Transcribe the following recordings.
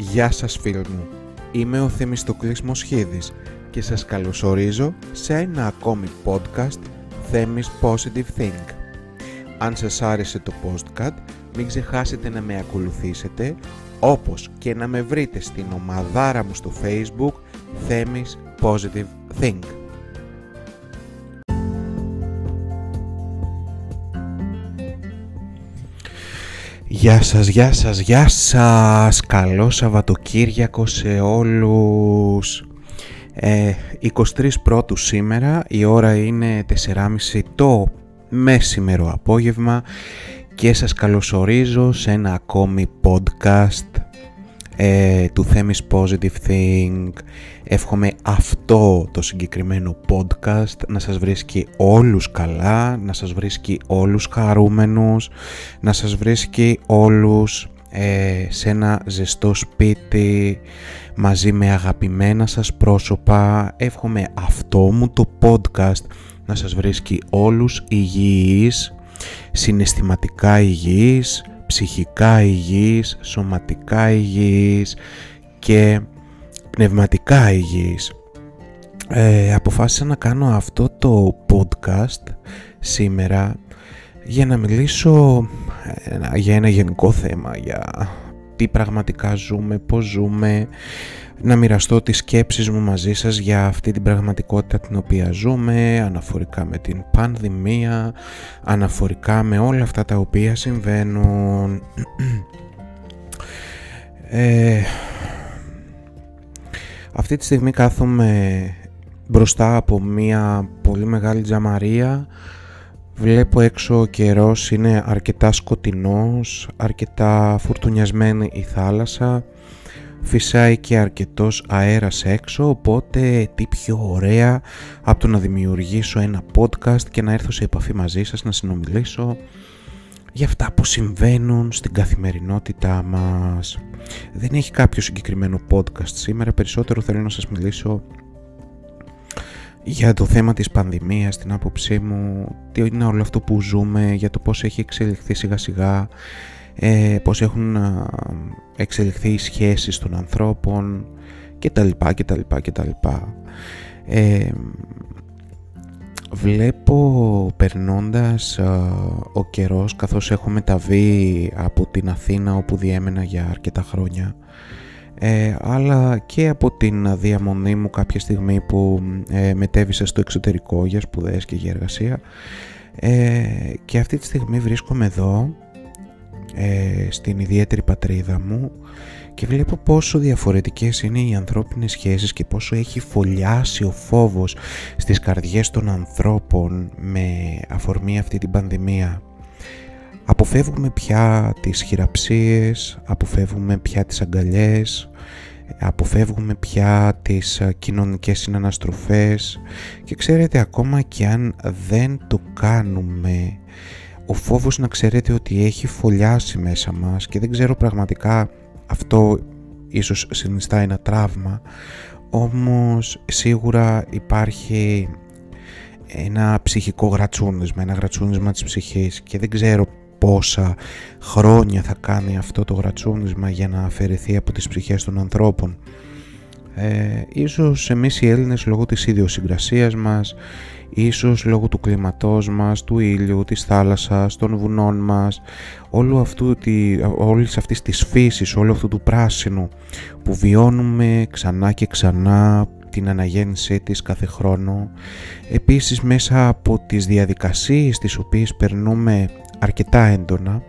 Γεια σας φίλοι μου, είμαι ο Θεμιστοκλής Μοσχίδης και σας καλωσορίζω σε ένα ακόμη podcast Θέμης Positive Think. Αν σας άρεσε το podcast, μην ξεχάσετε να με ακολουθήσετε όπως και να με βρείτε στην ομαδάρα μου στο facebook Θέμης Positive Think. Γεια σας, γεια σας, γεια σας! Καλό Σαββατοκύριακο σε όλους! Ε, 23 πρώτου σήμερα, η ώρα είναι 4.30 το μέσημερο απόγευμα και σας καλωσορίζω σε ένα ακόμη podcast ε, του Θέμης Positive Think. Εύχομαι αυτό το συγκεκριμένο podcast να σας βρίσκει όλους καλά, να σας βρίσκει όλους χαρούμενους, να σας βρίσκει όλους ε, σε ένα ζεστό σπίτι μαζί με αγαπημένα σας πρόσωπα. Εύχομαι αυτό μου το podcast να σας βρίσκει όλους υγιείς, συναισθηματικά υγιείς, ψυχικά υγιής, σωματικά υγιής και πνευματικά υγιής. Ε, αποφάσισα να κάνω αυτό το podcast σήμερα για να μιλήσω ε, για ένα γενικό θέμα, για τι πραγματικά ζούμε, πώς ζούμε, να μοιραστώ τις σκέψεις μου μαζί σας για αυτή την πραγματικότητα την οποία ζούμε, αναφορικά με την πανδημία, αναφορικά με όλα αυτά τα οποία συμβαίνουν. Ε, αυτή τη στιγμή κάθομαι μπροστά από μια πολύ μεγάλη τζαμαρία Βλέπω έξω ο καιρός είναι αρκετά σκοτεινός, αρκετά φουρτουνιασμένη η θάλασσα φυσάει και αρκετός αέρας έξω οπότε τι πιο ωραία από το να δημιουργήσω ένα podcast και να έρθω σε επαφή μαζί σας να συνομιλήσω για αυτά που συμβαίνουν στην καθημερινότητά μας. Δεν έχει κάποιο συγκεκριμένο podcast σήμερα, περισσότερο θέλω να σας μιλήσω για το θέμα της πανδημίας, την άποψή μου, τι είναι όλο αυτό που ζούμε, για το πώς έχει εξελιχθεί σιγά σιγά ε, πώς έχουν εξελιχθεί οι σχέσεις των ανθρώπων και τα λοιπά και τα λοιπά και τα λοιπά. Ε, βλέπω περνώντας ο καιρός καθώς έχω μεταβεί από την Αθήνα όπου διέμενα για αρκετά χρόνια ε, αλλά και από την διαμονή μου κάποια στιγμή που ε, μετέβησα στο εξωτερικό για σπουδές και για εργασία ε, και αυτή τη στιγμή βρίσκομαι εδώ ε, στην ιδιαίτερη πατρίδα μου και βλέπω πόσο διαφορετικές είναι οι ανθρώπινες σχέσεις και πόσο έχει φωλιάσει ο φόβος στις καρδιές των ανθρώπων με αφορμή αυτή την πανδημία. Αποφεύγουμε πια τις χειραψίες, αποφεύγουμε πια τις αγκαλιές, αποφεύγουμε πια τις κοινωνικές συναναστροφές και ξέρετε ακόμα και αν δεν το κάνουμε ο φόβος να ξέρετε ότι έχει φωλιάσει μέσα μας και δεν ξέρω πραγματικά αυτό ίσως συνιστά ένα τραύμα όμως σίγουρα υπάρχει ένα ψυχικό γρατσούνισμα, ένα γρατσούνισμα της ψυχής και δεν ξέρω πόσα χρόνια θα κάνει αυτό το γρατσούνισμα για να αφαιρεθεί από τις ψυχές των ανθρώπων. Ε, ίσως εμείς οι Έλληνες λόγω της ιδιοσυγκρασίας μας ίσως λόγω του κλίματός μας, του ήλιου, της θάλασσας, των βουνών μας, όλου αυτού, όλης αυτής της φύσης, όλου αυτού του πράσινου που βιώνουμε ξανά και ξανά την αναγέννησή της κάθε χρόνο. Επίσης μέσα από τις διαδικασίες τις οποίες περνούμε αρκετά έντονα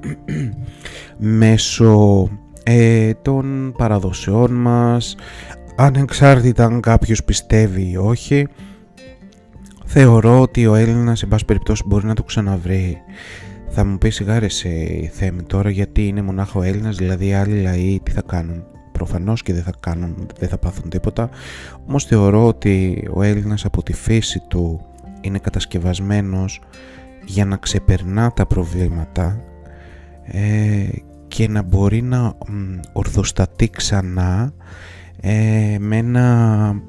μέσω ε, των παραδοσεών μας ανεξάρτητα αν κάποιος πιστεύει ή όχι Θεωρώ ότι ο Έλληνας σε πάση περιπτώσει μπορεί να το ξαναβρει. Θα μου πεις σιγάρε σε θέμη τώρα γιατί είναι μονάχα ο Έλληνας, δηλαδή οι άλλοι λαοί τι θα κάνουν. Προφανώς και δεν θα κάνουν, δεν θα πάθουν τίποτα. Όμως θεωρώ ότι ο Έλληνας από τη φύση του είναι κατασκευασμένος για να ξεπερνά τα προβλήματα ε, και να μπορεί να ορθοστατεί ξανά ε, με ένα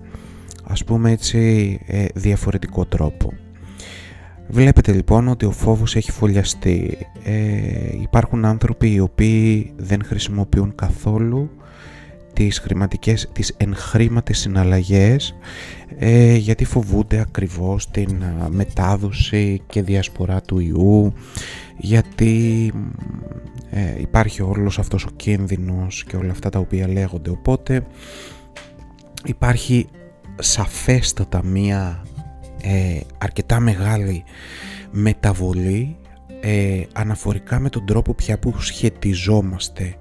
ας πούμε έτσι ε, διαφορετικό τρόπο. Βλέπετε λοιπόν ότι ο φόβος έχει φωλιαστεί. Ε, υπάρχουν άνθρωποι οι οποίοι δεν χρησιμοποιούν καθόλου τις χρηματικές, τις ενχρήματες συναλλαγές ε, γιατί φοβούνται ακριβώς την μετάδοση και διασπορά του ιού γιατί ε, υπάρχει όλος αυτός ο κίνδυνος και όλα αυτά τα οποία λέγονται οπότε υπάρχει σαφέστατα μία ε, αρκετά μεγάλη μεταβολή ε, αναφορικά με τον τρόπο πια που σχετιζόμαστε.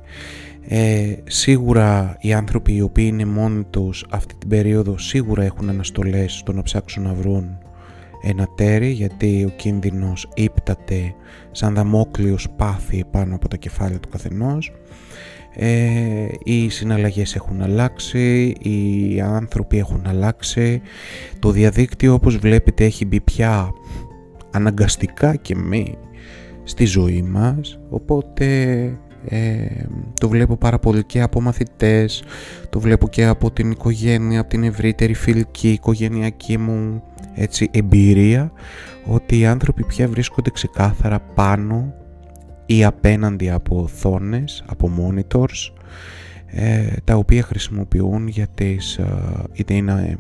Ε, σίγουρα οι άνθρωποι οι οποίοι είναι μόνοι τους αυτή την περίοδο σίγουρα έχουν αναστολές στο να ψάξουν να βρουν ένα τέρι γιατί ο κίνδυνος ύπταται σαν δαμόκλειος πάθη πάνω από τα κεφάλια του καθενός ε, οι συναλλαγές έχουν αλλάξει, οι άνθρωποι έχουν αλλάξει. Το διαδίκτυο όπως βλέπετε έχει μπει πια αναγκαστικά και μη στη ζωή μας. Οπότε ε, το βλέπω πάρα πολύ και από μαθητές, το βλέπω και από την οικογένεια, από την ευρύτερη φιλική, οικογενειακή μου έτσι, εμπειρία ότι οι άνθρωποι πια βρίσκονται ξεκάθαρα πάνω ή απέναντι από οθόνες, από monitors ε, τα οποία χρησιμοποιούν για τις, ε, είτε είναι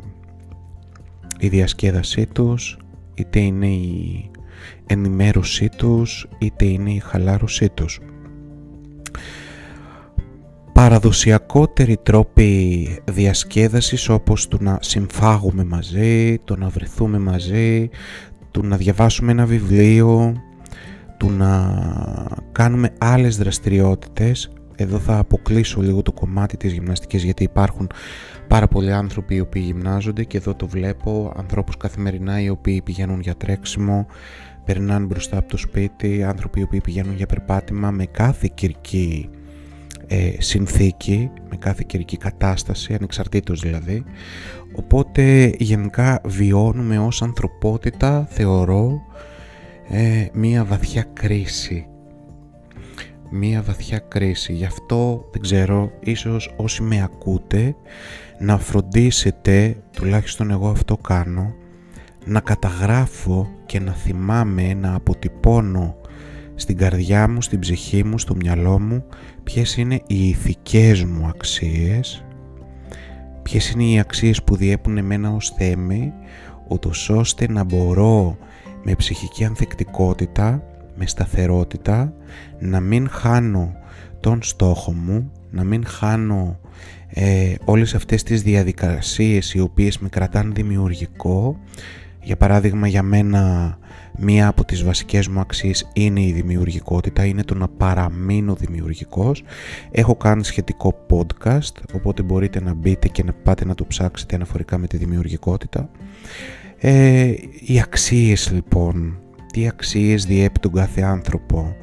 η διασκέδασή τους είτε είναι η ενημέρωσή τους είτε είναι η χαλάρωσή τους. Παραδοσιακότεροι τρόποι διασκέδασης όπως το να συμφάγουμε μαζί, το να βρεθούμε μαζί, το να διαβάσουμε ένα βιβλίο, το να κάνουμε άλλες δραστηριότητες. Εδώ θα αποκλείσω λίγο το κομμάτι της γυμναστικής γιατί υπάρχουν πάρα πολλοί άνθρωποι οι οποίοι γυμνάζονται και εδώ το βλέπω. Ανθρώπους καθημερινά οι οποίοι πηγαίνουν για τρέξιμο περνάνε μπροστά από το σπίτι. Άνθρωποι οι οποίοι πηγαίνουν για περπάτημα με κάθε κυρική ε, συνθήκη, με κάθε καιρική κατάσταση, ανεξαρτήτως δηλαδή. Οπότε γενικά βιώνουμε ως ανθρωπότητα, θεωρώ, ε, μία βαθιά κρίση. Μία βαθιά κρίση. Γι' αυτό δεν ξέρω, ίσως όσοι με ακούτε, να φροντίσετε, τουλάχιστον εγώ αυτό κάνω, να καταγράφω και να θυμάμαι, να αποτυπώνω στην καρδιά μου, στην ψυχή μου, στο μυαλό μου ποιες είναι οι ηθικές μου αξίες ποιες είναι οι αξίες που διέπουν εμένα ως θέμη ούτως ώστε να μπορώ με ψυχική ανθεκτικότητα με σταθερότητα να μην χάνω τον στόχο μου να μην χάνω ε, όλες αυτές τις διαδικασίες οι οποίες με κρατάνε δημιουργικό για παράδειγμα για μένα μία από τις βασικές μου αξίες είναι η δημιουργικότητα, είναι το να παραμείνω δημιουργικός. Έχω κάνει σχετικό podcast, οπότε μπορείτε να μπείτε και να πάτε να το ψάξετε αναφορικά με τη δημιουργικότητα. Ε, οι αξίες λοιπόν, τι αξίες διέπει τον κάθε άνθρωπο,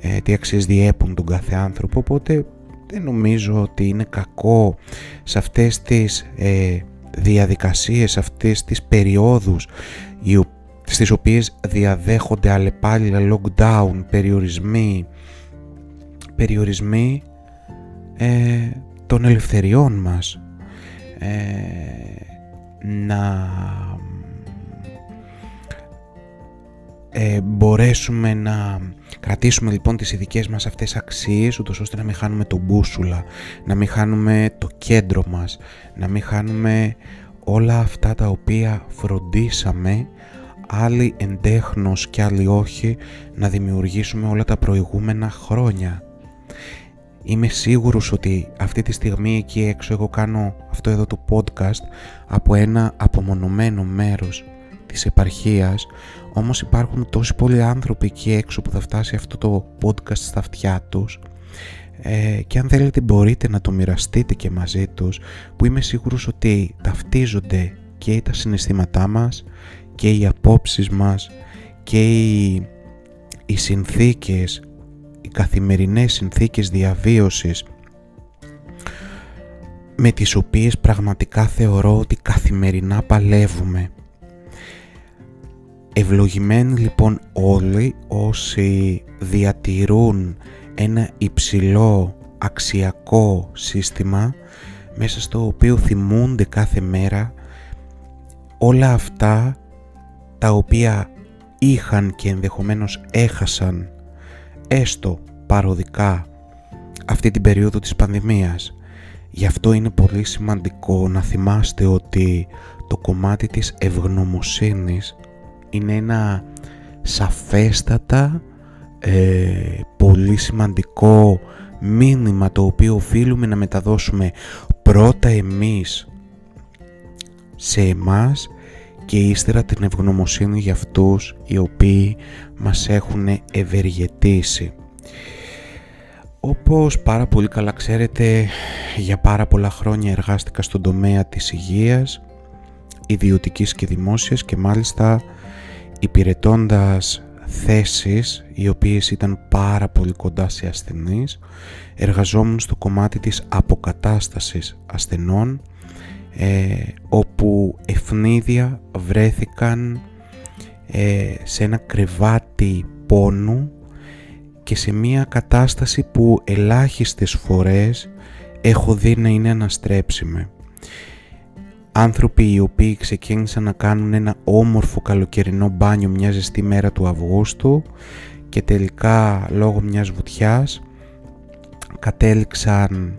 ε, τι αξίες διέπουν τον κάθε άνθρωπο, οπότε δεν νομίζω ότι είναι κακό σε αυτές τις ε, διαδικασίες, σε αυτές τις περιόδους οι στις οποίες διαδέχονται αλλεπάλληλα lockdown, περιορισμοί, περιορισμοί ε, των ελευθεριών μας. Ε, να ε, μπορέσουμε να κρατήσουμε λοιπόν τις ειδικές μας αυτές αξίες ούτως ώστε να μην χάνουμε τον μπούσουλα, να μην χάνουμε το κέντρο μας, να μην χάνουμε όλα αυτά τα οποία φροντίσαμε άλλοι εντέχνος και άλλοι όχι να δημιουργήσουμε όλα τα προηγούμενα χρόνια. Είμαι σίγουρος ότι αυτή τη στιγμή εκεί έξω εγώ κάνω αυτό εδώ το podcast από ένα απομονωμένο μέρος της επαρχίας όμως υπάρχουν τόσοι πολλοί άνθρωποι εκεί έξω που θα φτάσει αυτό το podcast στα αυτιά τους ε, και αν θέλετε μπορείτε να το μοιραστείτε και μαζί τους που είμαι σίγουρος ότι ταυτίζονται και τα συναισθήματά μας και οι απόψεις μας και οι, οι συνθήκες, οι καθημερινές συνθήκες διαβίωσης με τις οποίες πραγματικά θεωρώ ότι καθημερινά παλεύουμε. Ευλογημένοι λοιπόν όλοι όσοι διατηρούν ένα υψηλό αξιακό σύστημα μέσα στο οποίο θυμούνται κάθε μέρα όλα αυτά τα οποία είχαν και ενδεχομένως έχασαν έστω παροδικά αυτή την περίοδο της πανδημίας. Γι' αυτό είναι πολύ σημαντικό να θυμάστε ότι το κομμάτι της ευγνωμοσύνης είναι ένα σαφέστατα ε, πολύ σημαντικό μήνυμα το οποίο οφείλουμε να μεταδώσουμε πρώτα εμείς σε εμάς και ύστερα την ευγνωμοσύνη για αυτούς οι οποίοι μας έχουν ευεργετήσει. Όπως πάρα πολύ καλά ξέρετε, για πάρα πολλά χρόνια εργάστηκα στον τομέα της υγείας, ιδιωτικής και δημόσιας και μάλιστα υπηρετώντας θέσεις οι οποίες ήταν πάρα πολύ κοντά σε ασθενείς, εργαζόμουν στο κομμάτι της αποκατάστασης ασθενών, ε, όπου ευνίδια βρέθηκαν ε, σε ένα κρεβάτι πόνου και σε μια κατάσταση που ελάχιστες φορές έχω δει να είναι αναστρέψιμη. Άνθρωποι οι οποίοι ξεκίνησαν να κάνουν ένα όμορφο καλοκαιρινό μπάνιο μια ζεστή μέρα του Αυγούστου και τελικά λόγω μιας βουτιάς κατέληξαν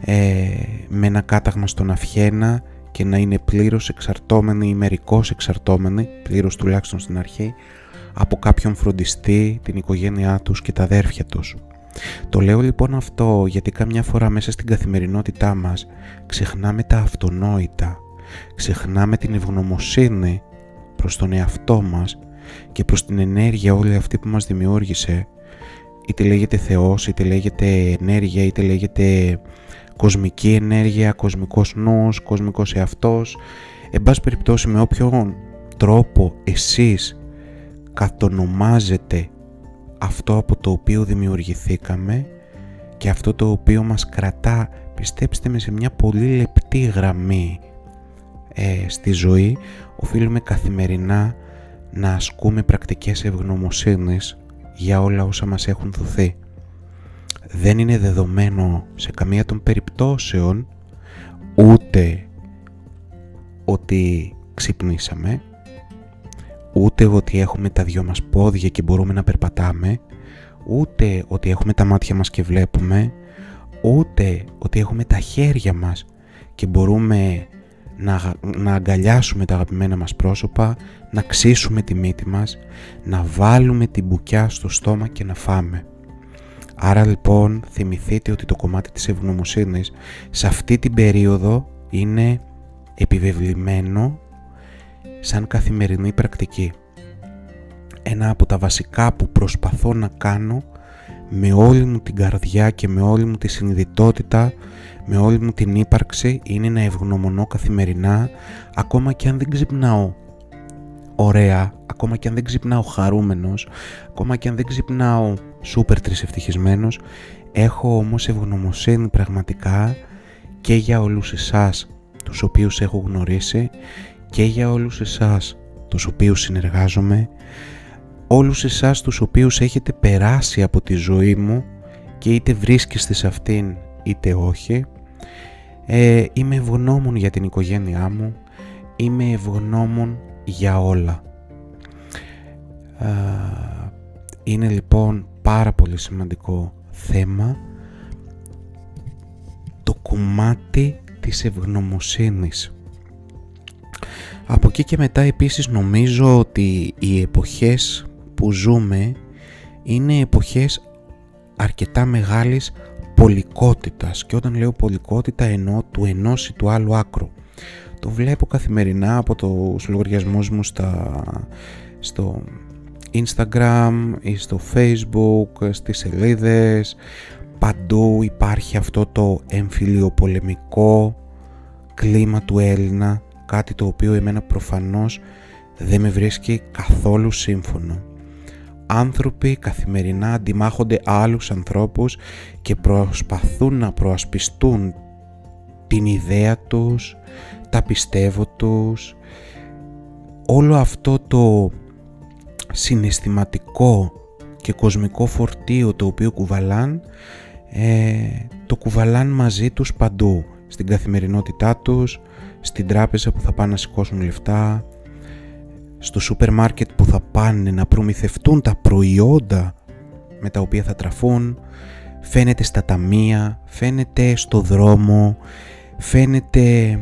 ε, με ένα κάταγμα στον Αφιένα και να είναι πλήρως εξαρτώμενοι ή μερικώς εξαρτώμενοι, πλήρως τουλάχιστον στην αρχή, από κάποιον φροντιστή, την οικογένειά τους και τα αδέρφια τους. Το λέω λοιπόν αυτό γιατί καμιά φορά μέσα στην καθημερινότητά μας ξεχνάμε τα αυτονόητα, ξεχνάμε την ευγνωμοσύνη προς τον εαυτό μας και προς την ενέργεια όλη αυτή που μας δημιούργησε. Είτε λέγεται Θεός, είτε λέγεται ενέργεια, είτε λέγεται κοσμική ενέργεια, κοσμικός νους, κοσμικός εαυτός. Εν πάση περιπτώσει με όποιον τρόπο εσείς κατονομάζετε αυτό από το οποίο δημιουργηθήκαμε και αυτό το οποίο μας κρατά πιστέψτε με σε μια πολύ λεπτή γραμμή ε, στη ζωή οφείλουμε καθημερινά να ασκούμε πρακτικές ευγνωμοσύνης για όλα όσα μας έχουν δοθεί. Δεν είναι δεδομένο σε καμία των περιπτώσεων ούτε ότι ξυπνήσαμε, ούτε ότι έχουμε τα δυο μας πόδια και μπορούμε να περπατάμε, ούτε ότι έχουμε τα μάτια μας και βλέπουμε, ούτε ότι έχουμε τα χέρια μας και μπορούμε να, να αγκαλιάσουμε τα αγαπημένα μας πρόσωπα, να ξύσουμε τη μύτη μας, να βάλουμε την μπουκιά στο στόμα και να φάμε. Άρα λοιπόν θυμηθείτε ότι το κομμάτι της ευγνωμοσύνης σε αυτή την περίοδο είναι επιβεβλημένο σαν καθημερινή πρακτική. Ένα από τα βασικά που προσπαθώ να κάνω με όλη μου την καρδιά και με όλη μου τη συνειδητότητα, με όλη μου την ύπαρξη είναι να ευγνωμονώ καθημερινά ακόμα και αν δεν ξυπνάω ωραία, ακόμα και αν δεν ξυπνάω χαρούμενος, ακόμα και αν δεν ξυπνάω σούπερ τρισευτυχισμένος, έχω όμως ευγνωμοσύνη πραγματικά και για όλους εσάς τους οποίους έχω γνωρίσει και για όλους εσάς τους οποίους συνεργάζομαι, όλους εσάς τους οποίους έχετε περάσει από τη ζωή μου και είτε βρίσκεστε σε αυτήν είτε όχι. Ε, είμαι ευγνώμων για την οικογένειά μου, είμαι ευγνώμων για όλα. Είναι λοιπόν πάρα πολύ σημαντικό θέμα το κομμάτι της ευγνωμοσύνης. Από εκεί και μετά επίσης νομίζω ότι οι εποχές που ζούμε είναι εποχές αρκετά μεγάλης πολικότητας και όταν λέω πολικότητα εννοώ του ενός ή του άλλου άκρου. Το βλέπω καθημερινά από τους λογαριασμούς μου στα, στο Instagram ή στο Facebook, στις σελίδες. Παντού υπάρχει αυτό το εμφυλιοπολεμικό κλίμα του Έλληνα, κάτι το οποίο εμένα προφανώς δεν με βρίσκει καθόλου σύμφωνο. Άνθρωποι καθημερινά αντιμάχονται άλλους ανθρώπους και προσπαθούν να προασπιστούν την ιδέα τους, τα πιστεύω τους, όλο αυτό το συναισθηματικό και κοσμικό φορτίο το οποίο κουβαλάν, ε, το κουβαλάν μαζί τους παντού, στην καθημερινότητά τους, στην τράπεζα που θα πάνε να σηκώσουν λεφτά, στο σούπερ μάρκετ που θα πάνε να προμηθευτούν τα προϊόντα με τα οποία θα τραφούν, φαίνεται στα ταμεία, φαίνεται στο δρόμο, φαίνεται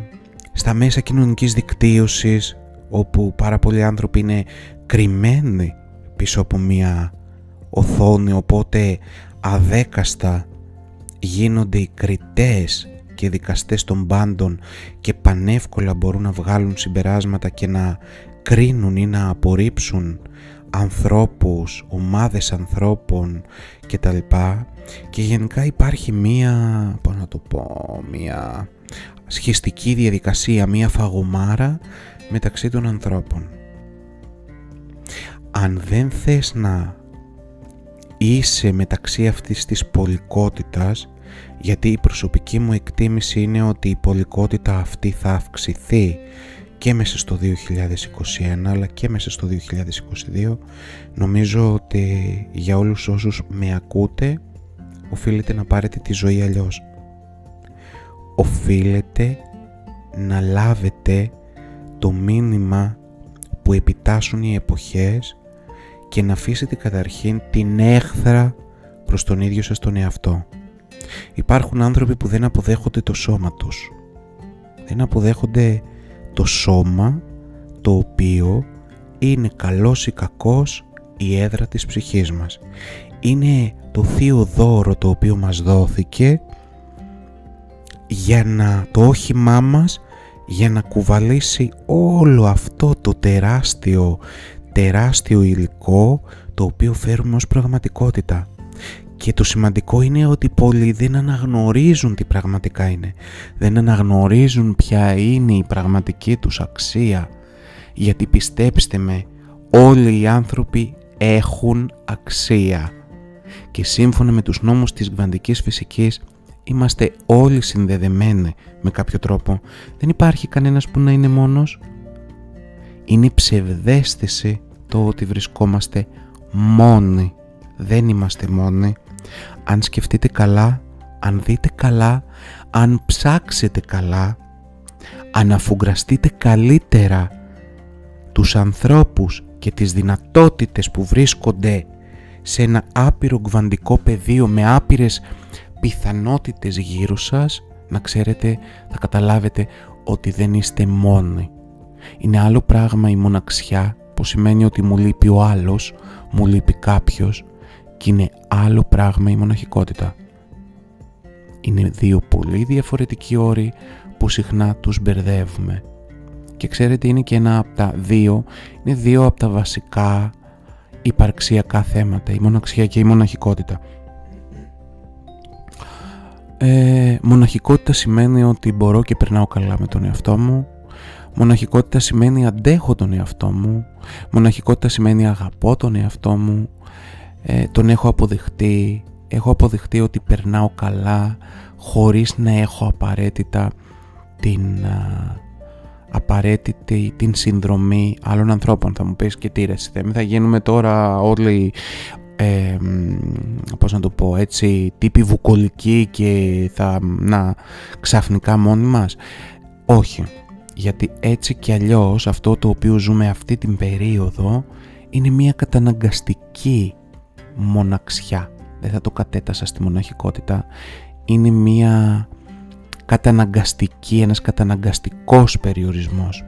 στα μέσα κοινωνικής δικτύωσης όπου πάρα πολλοί άνθρωποι είναι κρυμμένοι πίσω από μια οθόνη. Οπότε αδέκαστα γίνονται οι κριτές και δικαστές των πάντων και πανεύκολα μπορούν να βγάλουν συμπεράσματα και να κρίνουν ή να απορρίψουν ανθρώπους, ομάδες ανθρώπων κτλ. Και γενικά υπάρχει μία, πώς να το πω, μία σχιστική διαδικασία, μία φαγωμάρα μεταξύ των ανθρώπων. Αν δεν θες να είσαι μεταξύ αυτής της πολικότητας, γιατί η προσωπική μου εκτίμηση είναι ότι η πολικότητα αυτή θα αυξηθεί και μέσα στο 2021 αλλά και μέσα στο 2022 νομίζω ότι για όλους όσους με ακούτε οφείλετε να πάρετε τη ζωή αλλιώς οφείλετε να λάβετε το μήνυμα που επιτάσσουν οι εποχές και να αφήσετε καταρχήν την έχθρα προς τον ίδιο σας τον εαυτό. Υπάρχουν άνθρωποι που δεν αποδέχονται το σώμα τους. Δεν αποδέχονται το σώμα το οποίο είναι καλός ή κακός η έδρα της ψυχής μας. Είναι το θείο δώρο το οποίο μας δόθηκε για να το όχημά μας για να κουβαλήσει όλο αυτό το τεράστιο τεράστιο υλικό το οποίο φέρουμε ως πραγματικότητα. Και το σημαντικό είναι ότι πολλοί δεν αναγνωρίζουν τι πραγματικά είναι. Δεν αναγνωρίζουν ποια είναι η πραγματική τους αξία. Γιατί πιστέψτε με, όλοι οι άνθρωποι έχουν αξία. Και σύμφωνα με τους νόμους της κβαντικής φυσικής είμαστε όλοι συνδεδεμένοι με κάποιο τρόπο. Δεν υπάρχει κανένας που να είναι μόνος. Είναι ψευδέστηση το ότι βρισκόμαστε μόνοι. Δεν είμαστε μόνοι. Αν σκεφτείτε καλά, αν δείτε καλά, αν ψάξετε καλά, αν αφουγκραστείτε καλύτερα τους ανθρώπους και τις δυνατότητες που βρίσκονται σε ένα άπειρο γκβαντικό πεδίο με άπειρες πιθανότητες γύρω σας, να ξέρετε, θα καταλάβετε ότι δεν είστε μόνοι. Είναι άλλο πράγμα η μοναξιά που σημαίνει ότι μου λείπει ο άλλος, μου λείπει κάποιος και είναι άλλο πράγμα η μοναχικότητα. Είναι δύο πολύ διαφορετικοί όροι που συχνά τους μπερδεύουμε. Και ξέρετε είναι και ένα από τα δύο, είναι δύο από τα βασικά υπαρξιακά θέματα, η μοναξιά και η μοναχικότητα. Ε, μοναχικότητα σημαίνει ότι μπορώ και περνάω καλά με τον εαυτό μου. Μοναχικότητα σημαίνει αντέχω τον εαυτό μου. Μοναχικότητα σημαίνει αγαπώ τον εαυτό μου. Ε, τον έχω αποδεχτεί. Έχω αποδεχτεί ότι περνάω καλά χωρίς να έχω απαραίτητα την απαραίτητη την συνδρομή άλλων ανθρώπων. Θα μου πεις και τι ρε θα γίνουμε τώρα όλοι ε, πώς να το πω έτσι τύποι βουκολικοί και θα να ξαφνικά μόνοι μας; Όχι γιατί έτσι κι αλλιώς αυτό το οποίο ζούμε αυτή την περίοδο είναι μια καταναγκαστική μοναξιά δεν θα το κατέτασα στη μοναχικότητα είναι μια καταναγκαστική, ένας καταναγκαστικός περιορισμός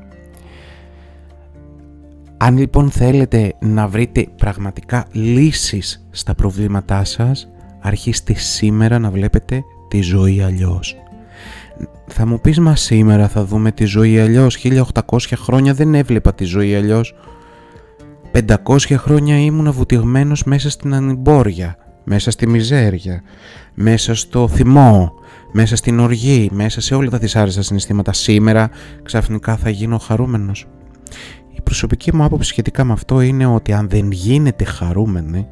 αν λοιπόν θέλετε να βρείτε πραγματικά λύσεις στα προβλήματά σας, αρχίστε σήμερα να βλέπετε τη ζωή αλλιώς. Θα μου πεις μα σήμερα θα δούμε τη ζωή αλλιώς, 1800 χρόνια δεν έβλεπα τη ζωή αλλιώς. 500 χρόνια ήμουν βουτυγμένος μέσα στην ανυμπόρια, μέσα στη μιζέρια, μέσα στο θυμό, μέσα στην οργή, μέσα σε όλα τα δυσάρεστα συναισθήματα. Σήμερα ξαφνικά θα γίνω χαρούμενος. Η προσωπική μου άποψη σχετικά με αυτό είναι ότι αν δεν γίνετε χαρούμενοι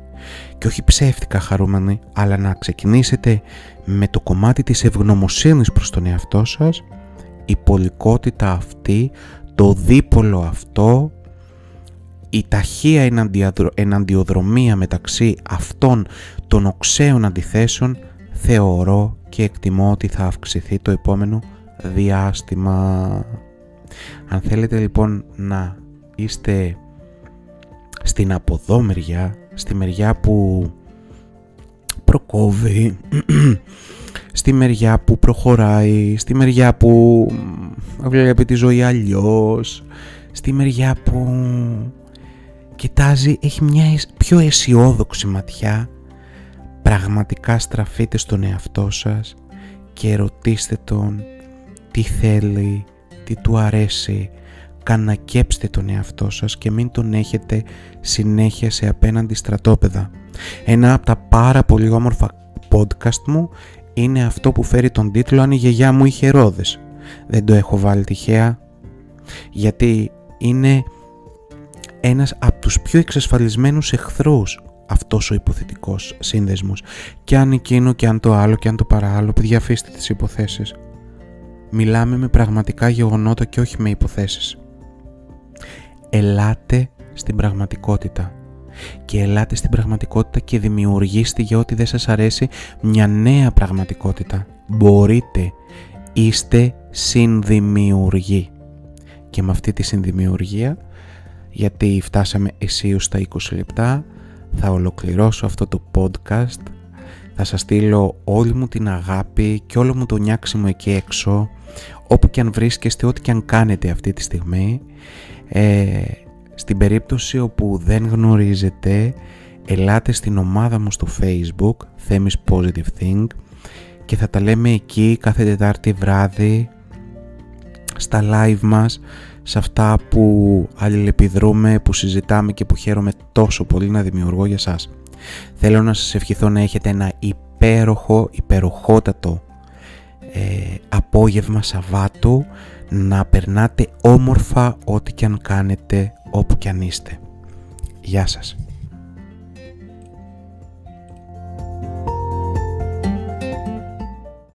και όχι ψεύτικα χαρούμενοι αλλά να ξεκινήσετε με το κομμάτι της ευγνωμοσύνης προς τον εαυτό σας η πολικότητα αυτή, το δίπολο αυτό η ταχεία εναντιοδρομία μεταξύ αυτών των οξέων αντιθέσεων θεωρώ και εκτιμώ ότι θα αυξηθεί το επόμενο διάστημα. Αν θέλετε λοιπόν να είστε στην αποδό μεριά, στη μεριά που προκόβει, στη μεριά που προχωράει, στη μεριά που βλέπει τη ζωή αλλιώς, στη μεριά που κοιτάζει, έχει μια πιο αισιόδοξη ματιά, πραγματικά στραφείτε στον εαυτό σας και ρωτήστε τον τι θέλει, τι του αρέσει, κανακέψτε τον εαυτό σας και μην τον έχετε συνέχεια σε απέναντι στρατόπεδα. Ένα από τα πάρα πολύ όμορφα podcast μου είναι αυτό που φέρει τον τίτλο «Αν η γιαγιά μου είχε ρόδες». Δεν το έχω βάλει τυχαία γιατί είναι ένας από τους πιο εξασφαλισμένους εχθρούς αυτός ο υποθετικός σύνδεσμος. Και αν εκείνο και αν το άλλο και αν το παράλληλο παιδιά αφήστε τις υποθέσεις. Μιλάμε με πραγματικά γεγονότα και όχι με υποθέσεις. Ελάτε στην πραγματικότητα. Και ελάτε στην πραγματικότητα και δημιουργήστε για ό,τι δεν σας αρέσει μια νέα πραγματικότητα. Μπορείτε. Είστε συνδημιουργοί. Και με αυτή τη συνδημιουργία γιατί φτάσαμε εσείως στα 20 λεπτά. Θα ολοκληρώσω αυτό το podcast. Θα σας στείλω όλη μου την αγάπη και όλο μου το νιάξιμο εκεί έξω. Όπου και αν βρίσκεστε, ό,τι και αν κάνετε αυτή τη στιγμή. Ε, στην περίπτωση όπου δεν γνωρίζετε ελάτε στην ομάδα μου στο facebook Themis Positive Think και θα τα λέμε εκεί κάθε Τετάρτη βράδυ στα live μας σε αυτά που αλληλεπιδρούμε, που συζητάμε και που χαίρομαι τόσο πολύ να δημιουργώ για σας. Θέλω να σας ευχηθώ να έχετε ένα υπέροχο, υπεροχότατο ε, απόγευμα Σαββάτου, να περνάτε όμορφα ό,τι και αν κάνετε, όπου και αν είστε. Γεια σας.